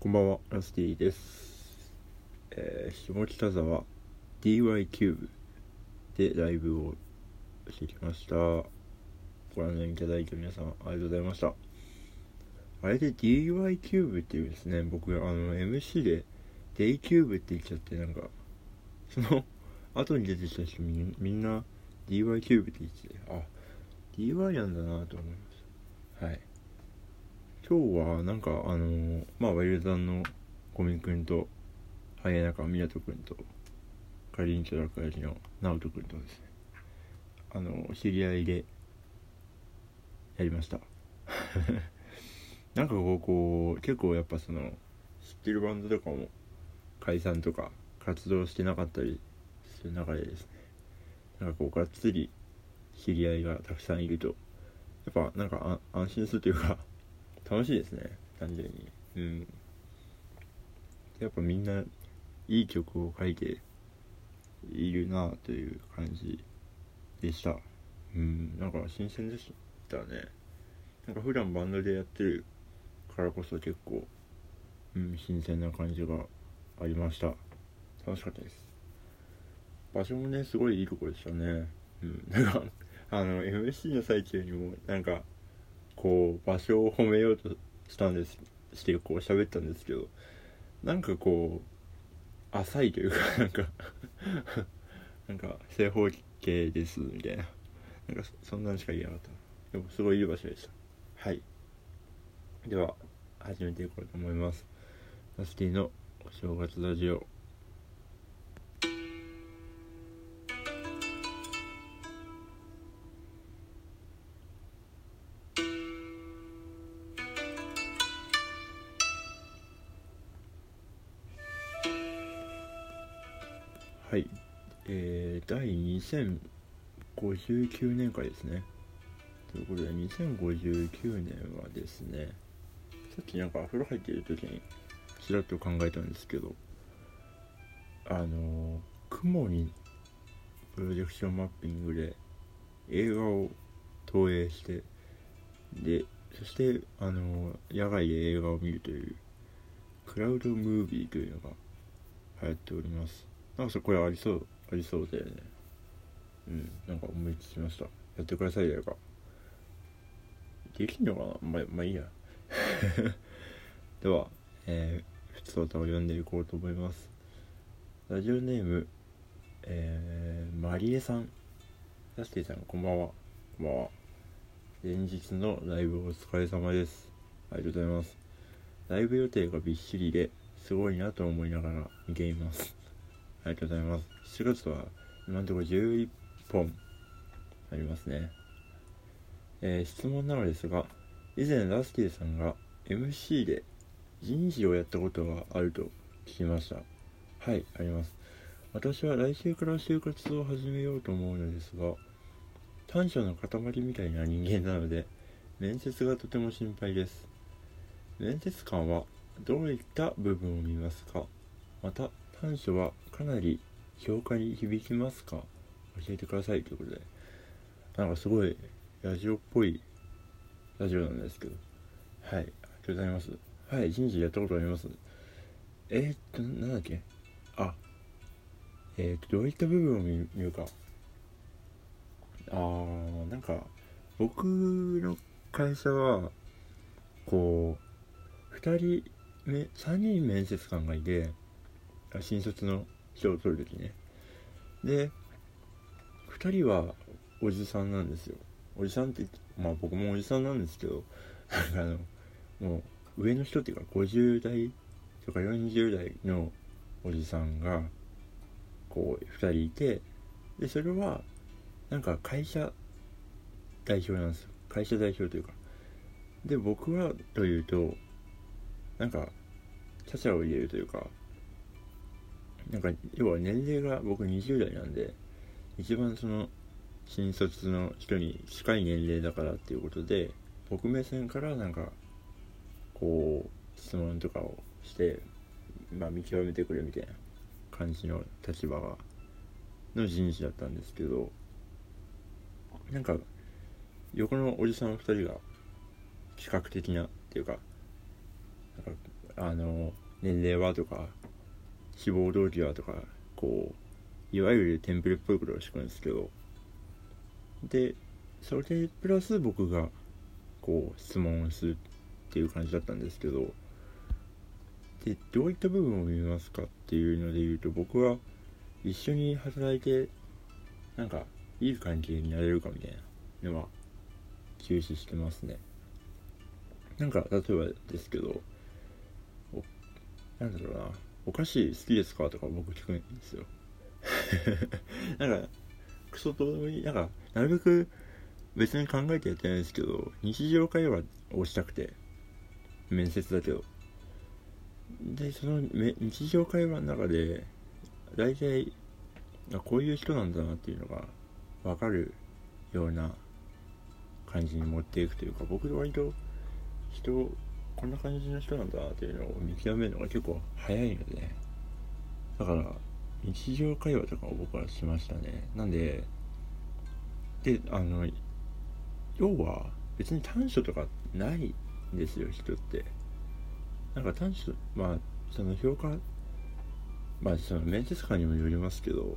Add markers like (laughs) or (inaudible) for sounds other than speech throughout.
こんばんは、ラスティです。えー、下北沢 DY キューブでライブをしてきました。ご覧いただいて皆さんありがとうございました。あれで DY キューブっていうですね、僕、あの、MC で Day キューブって言っちゃって、なんか、その (laughs) 後に出てきた人みんみんな DY キューブって言ってて、あ、DY なんだなと思いました。はい。今日はなんかあのーまあワイルドさんの小見くんと早中湊くんとカリンチョラクヤジの直人くんとですね。あの知り合いでやりました。(laughs) なんかこうこう結構やっぱその知ってるバンドとかも解散とか活動してなかったりする中でですね。なんかこうがっつり知り合いがたくさんいるとやっぱなんかあ安心するというか楽しいですね単純に。うん。やっぱみんないい曲を書いているなという感じでした。うん。なんか新鮮でしたね。なんか普段バンドでやってるからこそ結構うん新鮮な感じがありました。楽しかったです。場所もねすごいいいとこでしたね。うん。なんかあの MC の最中にもなんかこう場所を褒めようとしたんですしてこう喋ったんですけどなんかこう浅いというか (laughs) なんかなんか正方形ですみたいな。なんかそんなんしか言えなかった。でもすごいいい場所でした。はい。では始めていこうと思います。ラスティのお正月ラジオ。えー、第2059年回ですね。ということで、2059年はですね、さっきなんか風呂入っている時にちらっと考えたんですけど、あの、雲にプロジェクションマッピングで映画を投影して、で、そして、あの、野外で映画を見るという、クラウドムービーというのが流行っております。なんかそこれありそうありそうだよね。うん。なんか思いつきました。やってくださいよかできんのかな？ままあいいや。(laughs) ではえー、普通歌を読んでいこうと思います。ラジオネームえー、マリエさん。サスティさんこんばんは。こんばんは。前日のライブお疲れ様です。ありがとうございます。ライブ予定がびっしりですごいなと思いながら見ています。ありがとうございます。7月は今のところ11本ありますね。えー質問なのですが、以前ラスティさんが MC で人事をやったことがあると聞きました。はい、あります。私は来週から就活を始めようと思うのですが、短所の塊みたいな人間なので、面接がとても心配です。面接官はどういった部分を見ますか？また短所はかなり評価に響きますか？教えてくださいということで。なんかすごいラジオっぽいラジオなんですけど。はい。ありがとうございます。はい。人事やったことあります。えー、っとなんだっけ？あ。えー、っとどういった部分を見るか。あーなんか僕の会社はこう2人目3人面接官がいて新卒の人を取るときね。で2人はおじさんなんですよ。おじさんってまあ僕もおじさんなんですけどなんかあのもう上の人っていうか50代とか40代のおじさんがこう2人いてでそれはなんか会社代表なんですよ。会社代表というか。で僕はというとなんかちゃちゃを入れるというかなんか要は年齢が僕20代なんで一番その新卒の人に近い年齢だからっていうことで僕目線からなんかこう質問とかをしてまあ見極めてくれみたいな感じの立場がの人事だったんですけどなんか横のおじさん2人が企画的なっていうかなんかあの年齢はとか志望動機はとかこういわゆるテンプレっぽいことをしてくるんですけどでそれでプラス僕がこう質問をするっていう感じだったんですけどでどういった部分を見ますかっていうので言うと僕は一緒に働いてなんかいい関係になれるかみたいなのは重視してますね。なんか例えばですけどなんだろうな。お菓子好きですか？とか僕聞くんですよ。(laughs) なんかクソどうでもいい。なんかなるべく別に考えてやってないですけど日常会話をしたくて面接だけど。でその日常会話の中で大体あこういう人なんだなっていうのが分かるような感じに持っていくというか僕割と人こんな感じの人なんだっていうのを見極めるのが結構早いのでだから日常会話とかを僕はしましたね。なんでであの要は別に短所とかないんですよ人って。なんか短所まあその評価まあその面接官にもよりますけど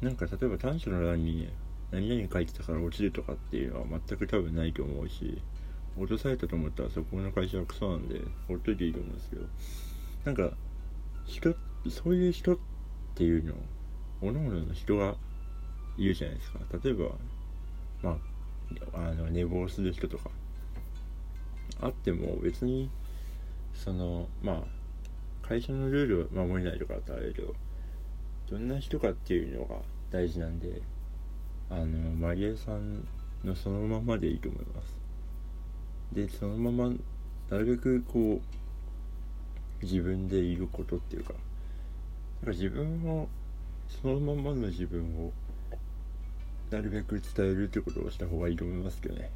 なんか例えば短所の欄に何々書いてたから落ちるとかっていうのは全く多分ないと思うし落とされたと思ったらそこの会社はクソなんでほっといていいと思うんですけどなんか人そういう人っていうのおのおのの人がいるじゃないですか。例えばまああの寝坊する人とか。あっても別にそのまあ会社のルールを守れないとかってあるけどどんな人かっていうのが大事なんであのマリエさんのそのままでいいと思います。でそのままなるべくこう自分でいることっていうかなんか自分をそのままの自分をなるべく伝えるってことをした方がいいと思いますけどね。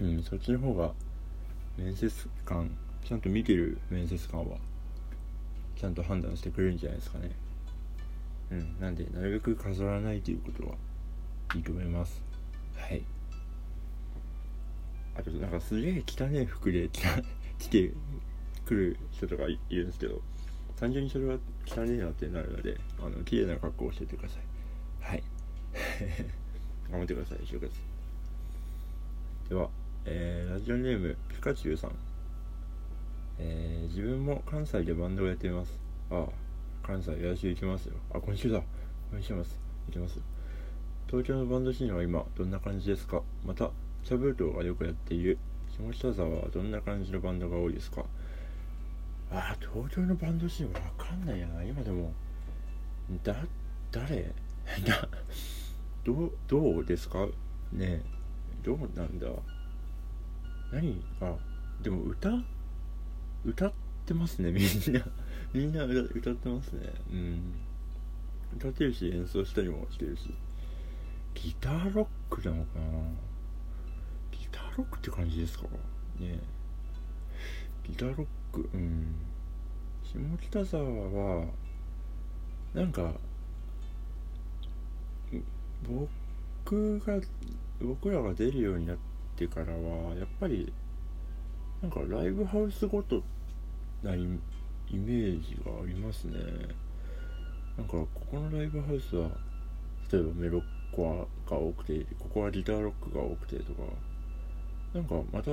うんそっちの方が面接官ちゃんと見てる面接官はちゃんと判断してくれるんじゃないですかね。うんなんでなるべく飾らないということはいいと思います。はい。あとなんかすげえ汚い服で着てくる人とかいるんですけど単純にそれは汚いなってなるのであの綺麗な格好をしててください。はい。(laughs) 頑張ってください就活。では、えー、ラジオネームピカチュウさん。えー、自分も関西でバンドをやっています。ああ関西来週行きますよ。あ今週だ。今週ます行きます。東京のバンドシーンは今どんな感じですか？またキャブートがよくやっている下北沢はどんな感じのバンドが多いですか？ああ東京のバンドシーンわかんないやな。今でもだ誰？(laughs) だどうどうですか？ねどうなんだ？何あでも歌歌ってますねみんな。(laughs) みんな歌歌ってますね。うん。歌ってるし演奏したりもしてるし。ギターロックなのかな？ロックって感じですか？ね。ギターロック？うん。下北沢はなんか僕が僕らが出るようになってからはやっぱりなんかライブハウスごとなイメージがありますね。なんかここのライブハウスは例えばメロッコアが多くてここはギターロックが多くてとかなんかまた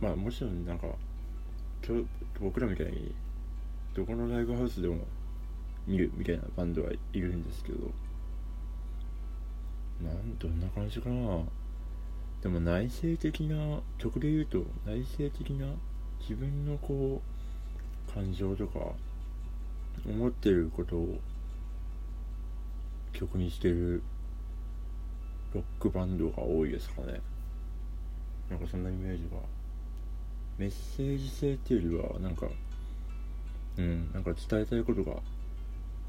まあもちろんなんか今日僕らみたいにどこのライブハウスでも見るみたいなバンドはいるんですけどなんどんな感じかな？でも内省的な曲で言うと内省的な自分のこう感情とか思ってることを曲にしてるロックバンドが多いですかね。なんかそんなイメージがメッセージ性っていうよりはなんかうんなんか伝えたいことが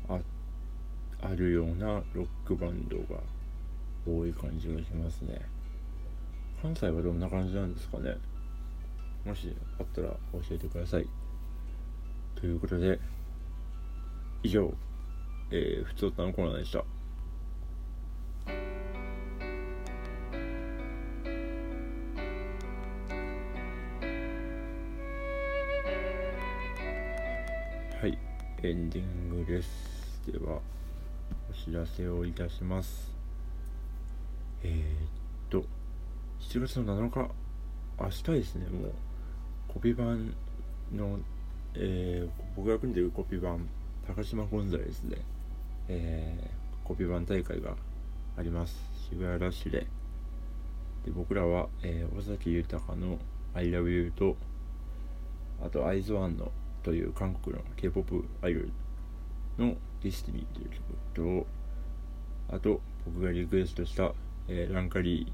ああるようなロックバンドが多い感じがしますね。関西はどんな感じなんですかね。もしあったら教えてください。ということで以上、えー、ふつおたのコーナーでした。エンディングです。ではお知らせをいたします。えー、っと7月の7日明日ですねもうコピバンの、えー、僕が組んでるコピバン高島ゴンザレスで、えー、コピバン大会があります。渋谷ラッシュで。で僕らは、えー、尾崎豊の「 I LOVE YOU」とあと「IZONE のという韓国の K-POP アイドルの「 Destiny という曲とあと僕がリクエストした、えー、ランカリー、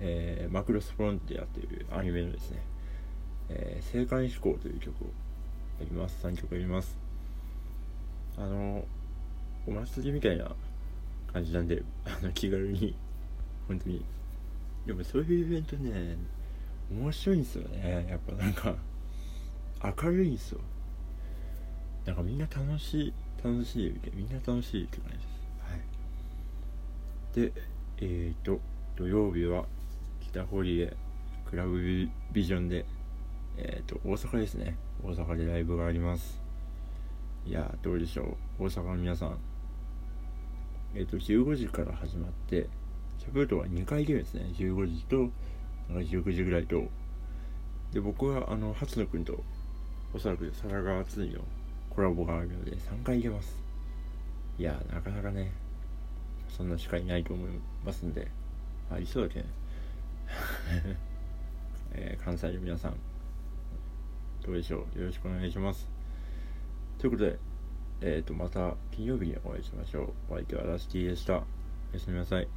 えー、マクロスフロンティアというアニメのですね「えー、青函飛行」という曲をやります。3曲やります。あのお祭りみたいな感じなんであの気軽に本当に。でもそういうイベントね面白いんですよね。やっぱなんか明るいんですよ。なんかみんな楽しい楽しいみんな楽しいって感じです。はい。でえっ、ー、と土曜日は北堀江クラブビジョンでえっ、ー、と大阪ですね。大阪でライブがあります。いやどうでしょう。大阪の皆さん。えっ、ー、と15時から始まってシャブートは2回ゲームですね。15時となんか19時ぐらいと。で僕はあの初野くんとおそらく佐賀川ついのコラボがあるので3回いけますいやなかなかねそんなしかいないと思いますんでありそうだけどね (laughs) えー、関西の皆さんどうでしょう？よろしくお願いしますということで、えっ、ー、と、また金曜日にお会いしましょう。お相手はラスティでした。おやすみなさい。